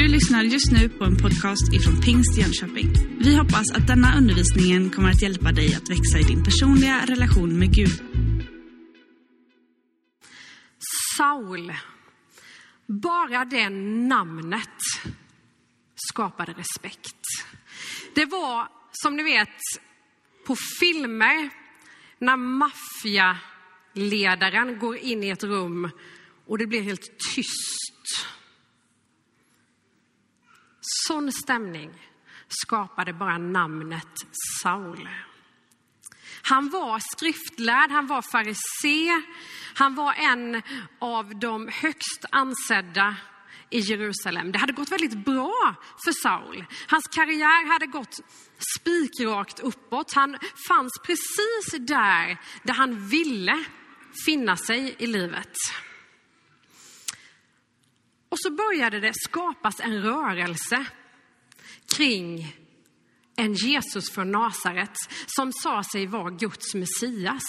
Du lyssnar just nu på en podcast ifrån Pingst Jönköping. Vi hoppas att denna undervisning kommer att hjälpa dig att växa i din personliga relation med Gud. Saul. Bara det namnet skapade respekt. Det var, som ni vet, på filmer när maffialedaren går in i ett rum och det blir helt tyst. Sån stämning skapade bara namnet Saul. Han var skriftlärd, han var farisé, han var en av de högst ansedda i Jerusalem. Det hade gått väldigt bra för Saul. Hans karriär hade gått spikrakt uppåt. Han fanns precis där, där han ville finna sig i livet. Och så började det skapas en rörelse kring en Jesus från Nasaret som sa sig vara Guds Messias.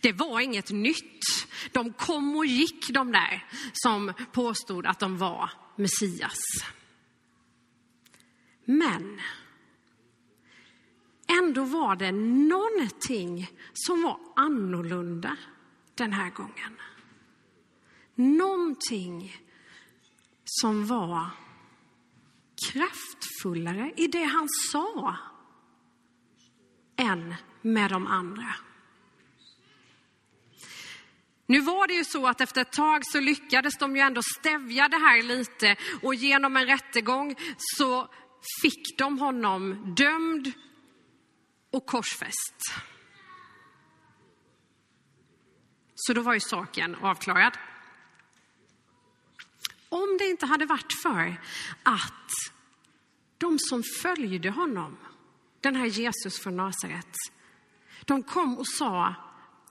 Det var inget nytt. De kom och gick de där som påstod att de var Messias. Men ändå var det någonting som var annorlunda den här gången. Någonting som var kraftfullare i det han sa än med de andra. Nu var det ju så att efter ett tag så lyckades de ju ändå stävja det här lite och genom en rättegång så fick de honom dömd och korsfäst. Så då var ju saken avklarad. Om det inte hade varit för att de som följde honom, den här Jesus från Nasaret, de kom och sa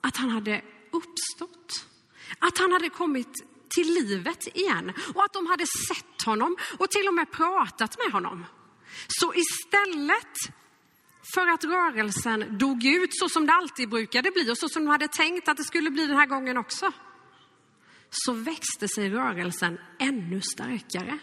att han hade uppstått. Att han hade kommit till livet igen och att de hade sett honom och till och med pratat med honom. Så istället för att rörelsen dog ut så som det alltid brukade bli och så som de hade tänkt att det skulle bli den här gången också, så växte sig rörelsen ännu starkare.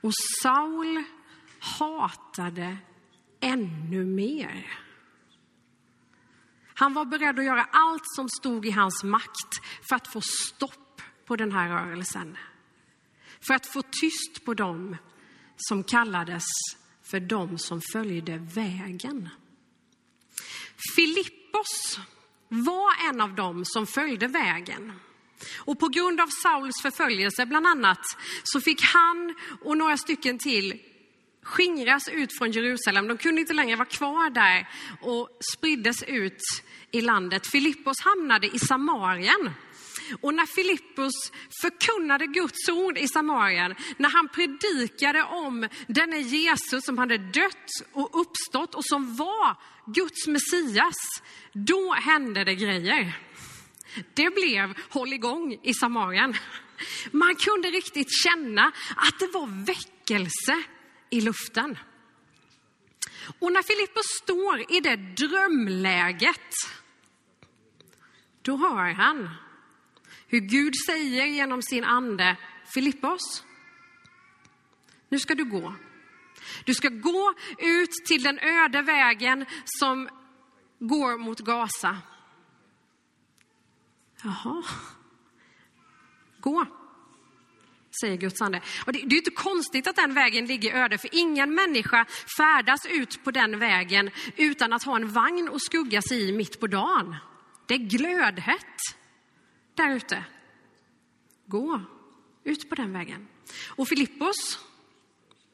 Och Saul hatade ännu mer. Han var beredd att göra allt som stod i hans makt för att få stopp på den här rörelsen. För att få tyst på dem som kallades för dem som följde vägen. Filippos var en av dem som följde vägen. Och på grund av Sauls förföljelse bland annat så fick han och några stycken till skingras ut från Jerusalem. De kunde inte längre vara kvar där och spriddes ut i landet. Filippos hamnade i Samarien. Och när Filippos förkunnade Guds ord i Samarien, när han predikade om denne Jesus som hade dött och uppstått och som var Guds Messias, då hände det grejer. Det blev håll igång i Samarien. Man kunde riktigt känna att det var väckelse i luften. Och när Filippos står i det drömläget, då hör han hur Gud säger genom sin ande, Filippos, nu ska du gå. Du ska gå ut till den öde vägen som går mot Gaza. Jaha. Gå, säger Guds ande. Och det, det är inte konstigt att den vägen ligger öde, för ingen människa färdas ut på den vägen utan att ha en vagn och skugga sig i mitt på dagen. Det är glödhett där ute. Gå ut på den vägen. Och Filippos,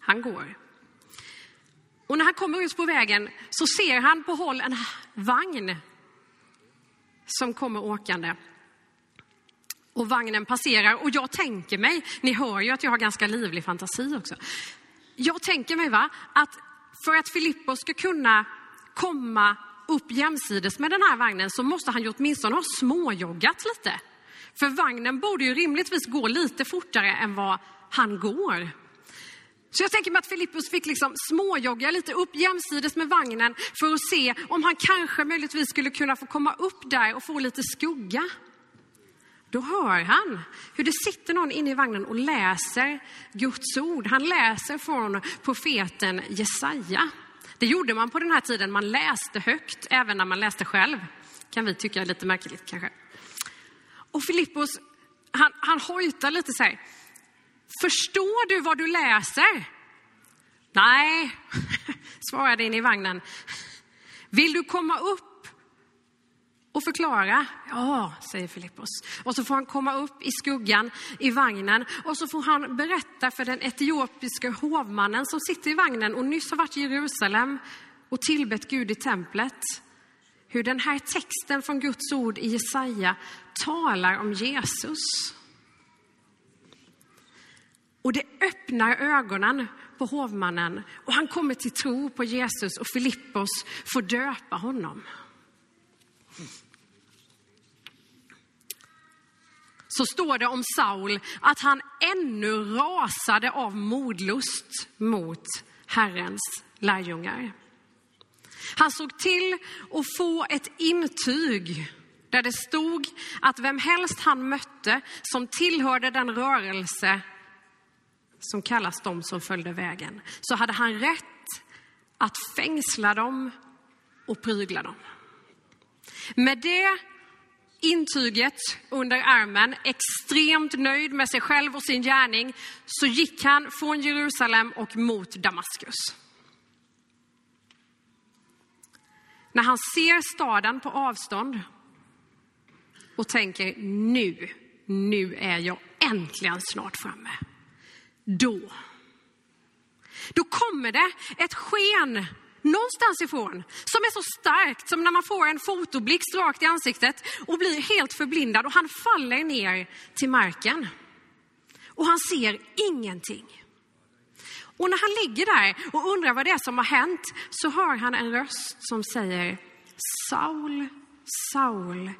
han går. Och när han kommer ut på vägen så ser han på håll en vagn som kommer åkande. Och vagnen passerar och jag tänker mig, ni hör ju att jag har ganska livlig fantasi också. Jag tänker mig va, att för att Filippos ska kunna komma upp jämsides med den här vagnen så måste han ju åtminstone ha småjoggat lite. För vagnen borde ju rimligtvis gå lite fortare än vad han går. Så jag tänker mig att Filippus fick liksom småjogga lite upp jämsides med vagnen för att se om han kanske möjligtvis skulle kunna få komma upp där och få lite skugga då hör han hur det sitter någon inne i vagnen och läser Guds ord. Han läser från profeten Jesaja. Det gjorde man på den här tiden, man läste högt även när man läste själv. Kan vi tycka är lite märkligt kanske. Och Filippos, han, han hojtar lite så här. Förstår du vad du läser? Nej, svarade in i vagnen. Vill du komma upp och förklara? Ja, säger Filippos. Och så får han komma upp i skuggan i vagnen och så får han berätta för den etiopiska hovmannen som sitter i vagnen och nyss har varit i Jerusalem och tillbett Gud i templet. Hur den här texten från Guds ord i Jesaja talar om Jesus. Och det öppnar ögonen på hovmannen och han kommer till tro på Jesus och Filippos får döpa honom. Så står det om Saul att han ännu rasade av modlust mot Herrens lärjungar. Han såg till att få ett intyg där det stod att vem helst han mötte som tillhörde den rörelse som kallas de som följde vägen, så hade han rätt att fängsla dem och prygla dem. Med det intyget under armen, extremt nöjd med sig själv och sin gärning, så gick han från Jerusalem och mot Damaskus. När han ser staden på avstånd och tänker nu, nu är jag äntligen snart framme. Då, då kommer det ett sken någonstans ifrån som är så starkt som när man får en fotoblixt rakt i ansiktet och blir helt förblindad och han faller ner till marken. Och han ser ingenting. Och när han ligger där och undrar vad det är som har hänt så hör han en röst som säger Saul, Saul,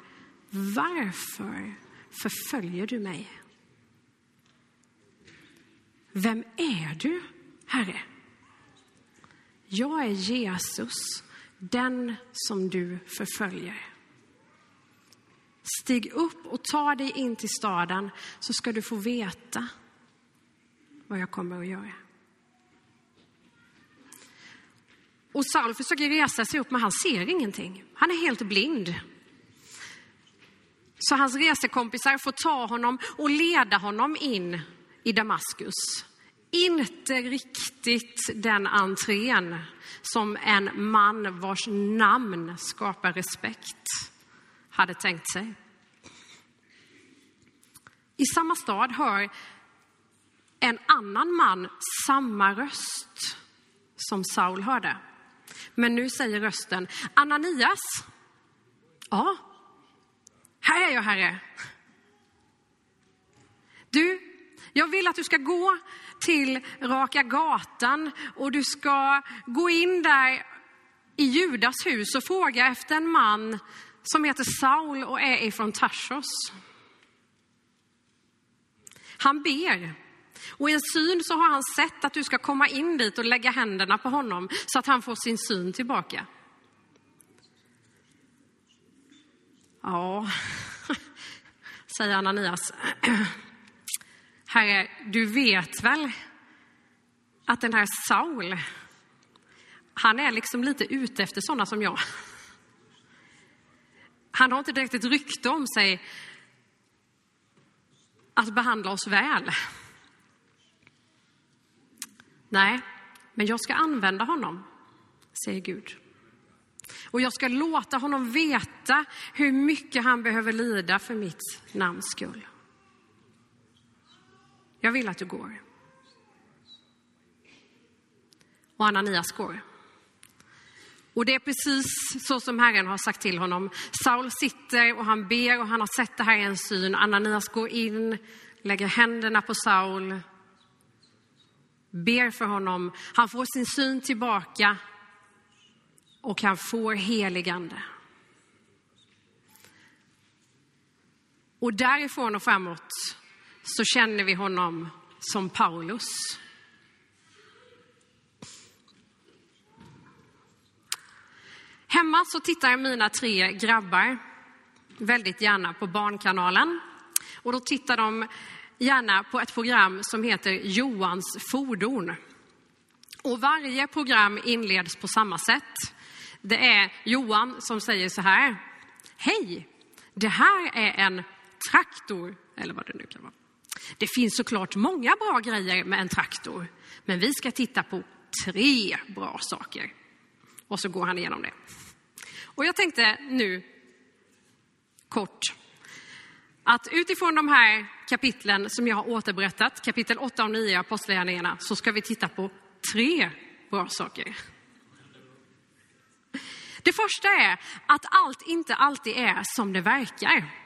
varför förföljer du mig? Vem är du, Herre? Jag är Jesus, den som du förföljer. Stig upp och ta dig in till staden så ska du få veta vad jag kommer att göra. Och Saul försöker resa sig upp men han ser ingenting. Han är helt blind. Så hans resekompisar får ta honom och leda honom in i Damaskus inte riktigt den entrén som en man vars namn skapar respekt hade tänkt sig. I samma stad hör en annan man samma röst som Saul hörde. Men nu säger rösten Ananias. Ja, här är jag, Herre. Du, jag vill att du ska gå till Raka gatan och du ska gå in där i Judas hus och fråga efter en man som heter Saul och är ifrån Tarsos. Han ber. Och i en syn så har han sett att du ska komma in dit och lägga händerna på honom så att han får sin syn tillbaka. Ja, säger Ananias. Herre, du vet väl att den här Saul, han är liksom lite ute efter sådana som jag. Han har inte direkt ett rykte om sig att behandla oss väl. Nej, men jag ska använda honom, säger Gud. Och jag ska låta honom veta hur mycket han behöver lida för mitt namns skull. Jag vill att du går. Och Ananias går. Och det är precis så som Herren har sagt till honom. Saul sitter och han ber och han har sett det här i en syn. Ananias går in, lägger händerna på Saul, ber för honom. Han får sin syn tillbaka och han får heligande. Och därifrån och framåt så känner vi honom som Paulus. Hemma så tittar mina tre grabbar väldigt gärna på Barnkanalen. Och då tittar de gärna på ett program som heter Johans fordon. Och varje program inleds på samma sätt. Det är Johan som säger så här. Hej, det här är en traktor, eller vad det nu kan vara. Det finns såklart många bra grejer med en traktor, men vi ska titta på tre bra saker. Och så går han igenom det. Och jag tänkte nu kort att utifrån de här kapitlen som jag har återberättat, kapitel 8 och 9 i Apostlagärningarna, så ska vi titta på tre bra saker. Det första är att allt inte alltid är som det verkar.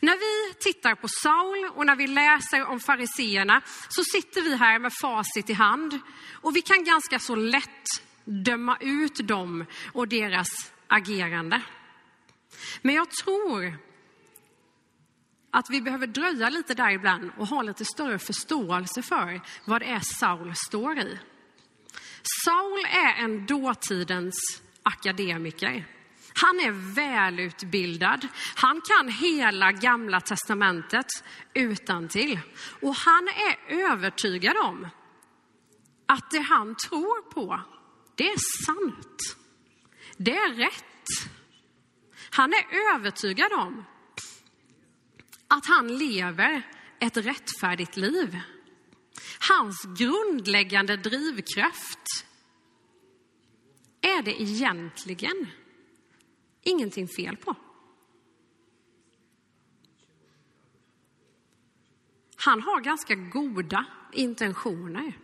När vi tittar på Saul och när vi läser om fariseerna så sitter vi här med facit i hand och vi kan ganska så lätt döma ut dem och deras agerande. Men jag tror att vi behöver dröja lite där ibland och ha lite större förståelse för vad det är Saul står i. Saul är en dåtidens akademiker. Han är välutbildad. Han kan hela gamla testamentet utan till. Och han är övertygad om att det han tror på, det är sant. Det är rätt. Han är övertygad om att han lever ett rättfärdigt liv. Hans grundläggande drivkraft är det egentligen ingenting fel på. Han har ganska goda intentioner.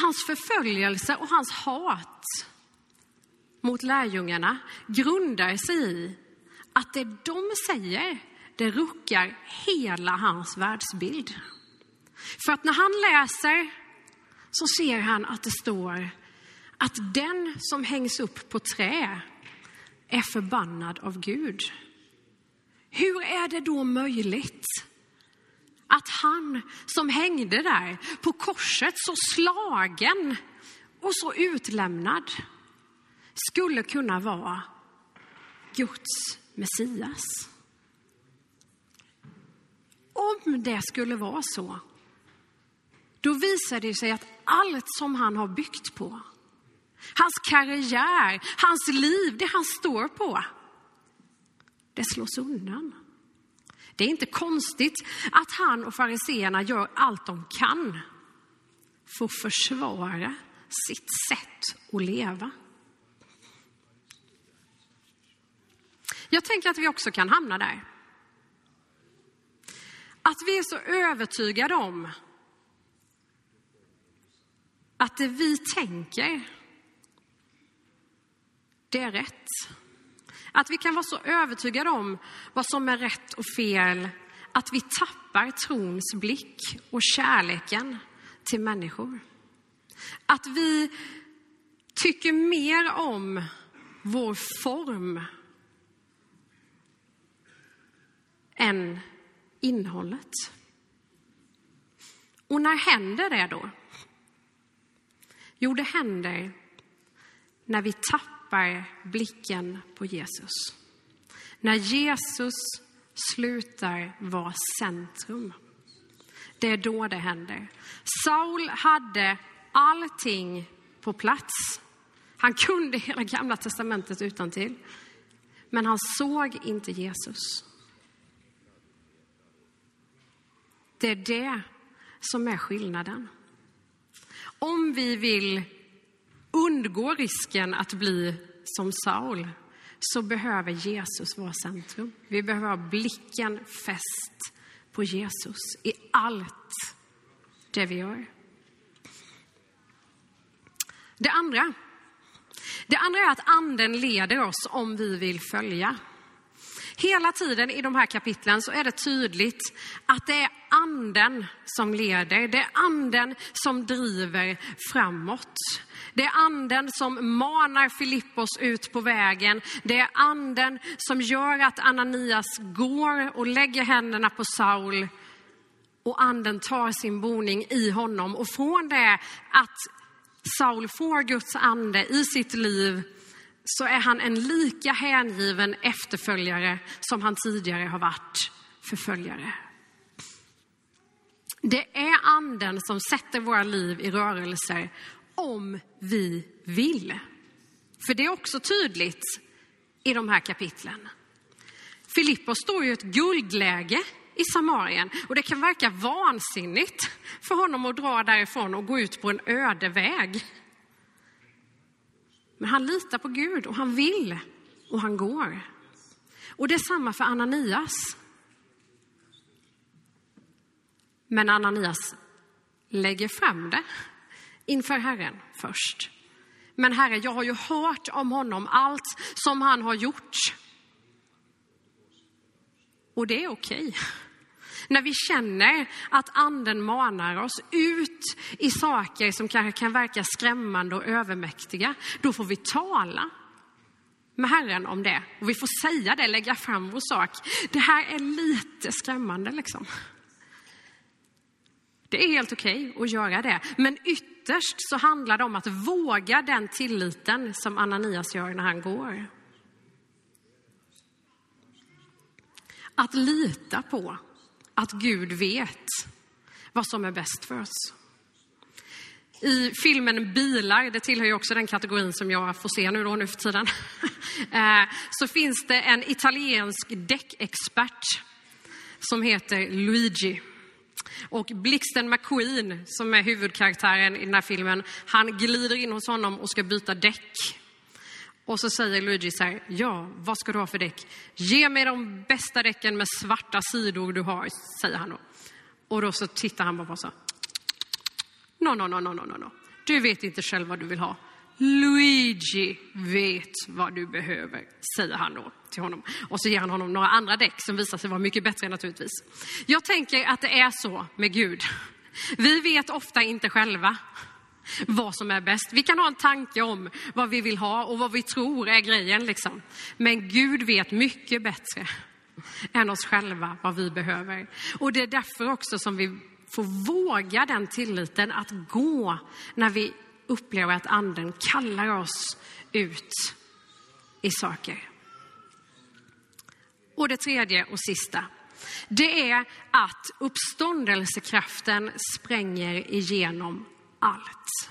Hans förföljelse och hans hat mot lärjungarna grundar sig i att det de säger, det ruckar hela hans världsbild. För att när han läser så ser han att det står att den som hängs upp på trä är förbannad av Gud. Hur är det då möjligt att han som hängde där på korset så slagen och så utlämnad skulle kunna vara Guds Messias? Om det skulle vara så, då visar det sig att allt som han har byggt på, Hans karriär, hans liv, det han står på, det slås undan. Det är inte konstigt att han och fariseerna gör allt de kan för att försvara sitt sätt att leva. Jag tänker att vi också kan hamna där. Att vi är så övertygade om att det vi tänker det är rätt. Att vi kan vara så övertygade om vad som är rätt och fel att vi tappar trons blick och kärleken till människor. Att vi tycker mer om vår form än innehållet. Och när händer det då? Jo, det händer när vi tappar tappar blicken på Jesus. När Jesus slutar vara centrum. Det är då det händer. Saul hade allting på plats. Han kunde hela gamla testamentet utan till, Men han såg inte Jesus. Det är det som är skillnaden. Om vi vill undgå risken att bli som Saul så behöver Jesus vara centrum. Vi behöver ha blicken fäst på Jesus i allt det vi gör. Det andra, det andra är att anden leder oss om vi vill följa. Hela tiden i de här kapitlen så är det tydligt att det är anden som leder. Det är anden som driver framåt. Det är anden som manar Filippos ut på vägen. Det är anden som gör att Ananias går och lägger händerna på Saul och anden tar sin boning i honom. Och från det att Saul får Guds ande i sitt liv så är han en lika hängiven efterföljare som han tidigare har varit förföljare. Det är anden som sätter våra liv i rörelse om vi vill. För det är också tydligt i de här kapitlen. Filippos står ju i ett guldläge i Samarien och det kan verka vansinnigt för honom att dra därifrån och gå ut på en öde väg. Men han litar på Gud och han vill och han går. Och det är samma för Ananias. Men Ananias lägger fram det inför Herren först. Men Herre, jag har ju hört om honom, allt som han har gjort. Och det är okej. När vi känner att anden manar oss ut i saker som kanske kan verka skrämmande och övermäktiga, då får vi tala med Herren om det. Och vi får säga det, lägga fram vår sak. Det här är lite skrämmande liksom. Det är helt okej okay att göra det. Men ytterst så handlar det om att våga den tilliten som Ananias gör när han går. Att lita på att Gud vet vad som är bäst för oss. I filmen Bilar, det tillhör ju också den kategorin som jag får se nu då nu för tiden, eh, så finns det en italiensk däckexpert som heter Luigi. Och Blixten McQueen, som är huvudkaraktären i den här filmen, han glider in hos honom och ska byta däck. Och så säger Luigi så här, ja, vad ska du ha för däck? Ge mig de bästa däcken med svarta sidor du har, säger han då. Och då så tittar han bara så så. No, no, no, no, no, no. Du vet inte själv vad du vill ha. Luigi vet vad du behöver, säger han då till honom. Och så ger han honom några andra däck som visar sig vara mycket bättre naturligtvis. Jag tänker att det är så med Gud. Vi vet ofta inte själva vad som är bäst. Vi kan ha en tanke om vad vi vill ha och vad vi tror är grejen. Liksom. Men Gud vet mycket bättre än oss själva vad vi behöver. Och det är därför också som vi får våga den tilliten att gå när vi upplever att anden kallar oss ut i saker. Och det tredje och sista, det är att uppståndelsekraften spränger igenom allt.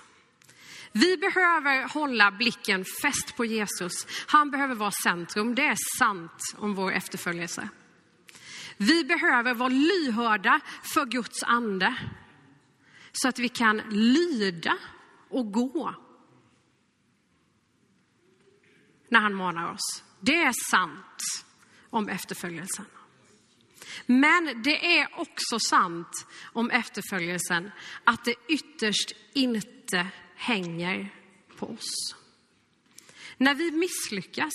Vi behöver hålla blicken fäst på Jesus. Han behöver vara centrum. Det är sant om vår efterföljelse. Vi behöver vara lyhörda för Guds ande så att vi kan lyda och gå när han manar oss. Det är sant om efterföljelsen. Men det är också sant om efterföljelsen att det ytterst inte hänger på oss. När vi misslyckas,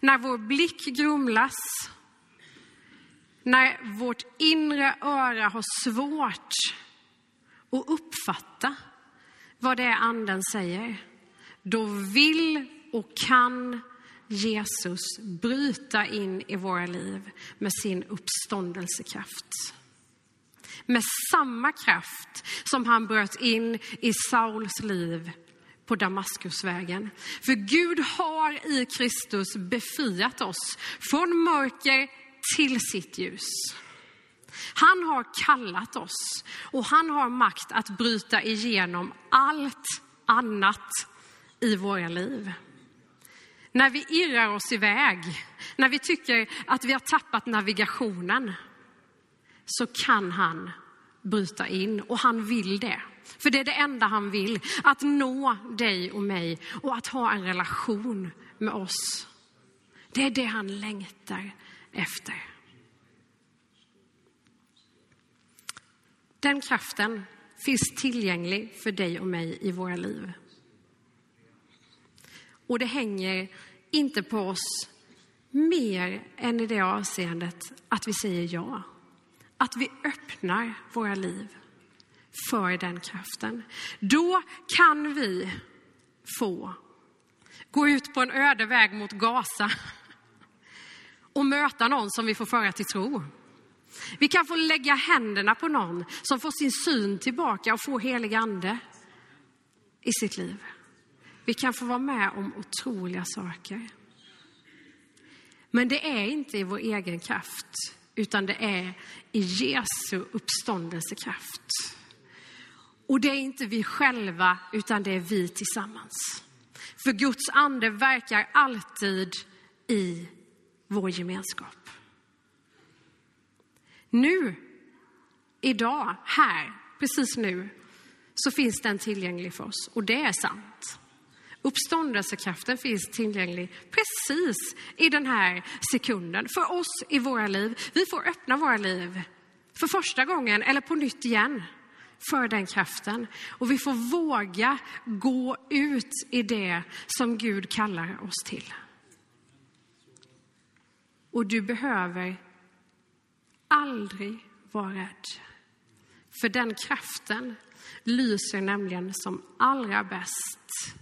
när vår blick grumlas, när vårt inre öra har svårt att uppfatta vad det är anden säger, då vill och kan Jesus bryta in i våra liv med sin uppståndelsekraft. Med samma kraft som han bröt in i Sauls liv på Damaskusvägen. För Gud har i Kristus befriat oss från mörker till sitt ljus. Han har kallat oss och han har makt att bryta igenom allt annat i våra liv. När vi irrar oss iväg, när vi tycker att vi har tappat navigationen, så kan han bryta in och han vill det. För det är det enda han vill, att nå dig och mig och att ha en relation med oss. Det är det han längtar efter. Den kraften finns tillgänglig för dig och mig i våra liv. Och det hänger inte på oss mer än i det avseendet att vi säger ja. Att vi öppnar våra liv för den kraften. Då kan vi få gå ut på en öde väg mot Gaza och möta någon som vi får föra till tro. Vi kan få lägga händerna på någon som får sin syn tillbaka och får helig ande i sitt liv. Vi kan få vara med om otroliga saker. Men det är inte i vår egen kraft, utan det är i Jesu uppståndelsekraft. Och det är inte vi själva, utan det är vi tillsammans. För Guds ande verkar alltid i vår gemenskap. Nu, idag, här, precis nu, så finns den tillgänglig för oss. Och det är sant. Uppståndelsekraften finns tillgänglig precis i den här sekunden för oss i våra liv. Vi får öppna våra liv för första gången eller på nytt igen för den kraften. Och vi får våga gå ut i det som Gud kallar oss till. Och du behöver aldrig vara rädd. För den kraften lyser nämligen som allra bäst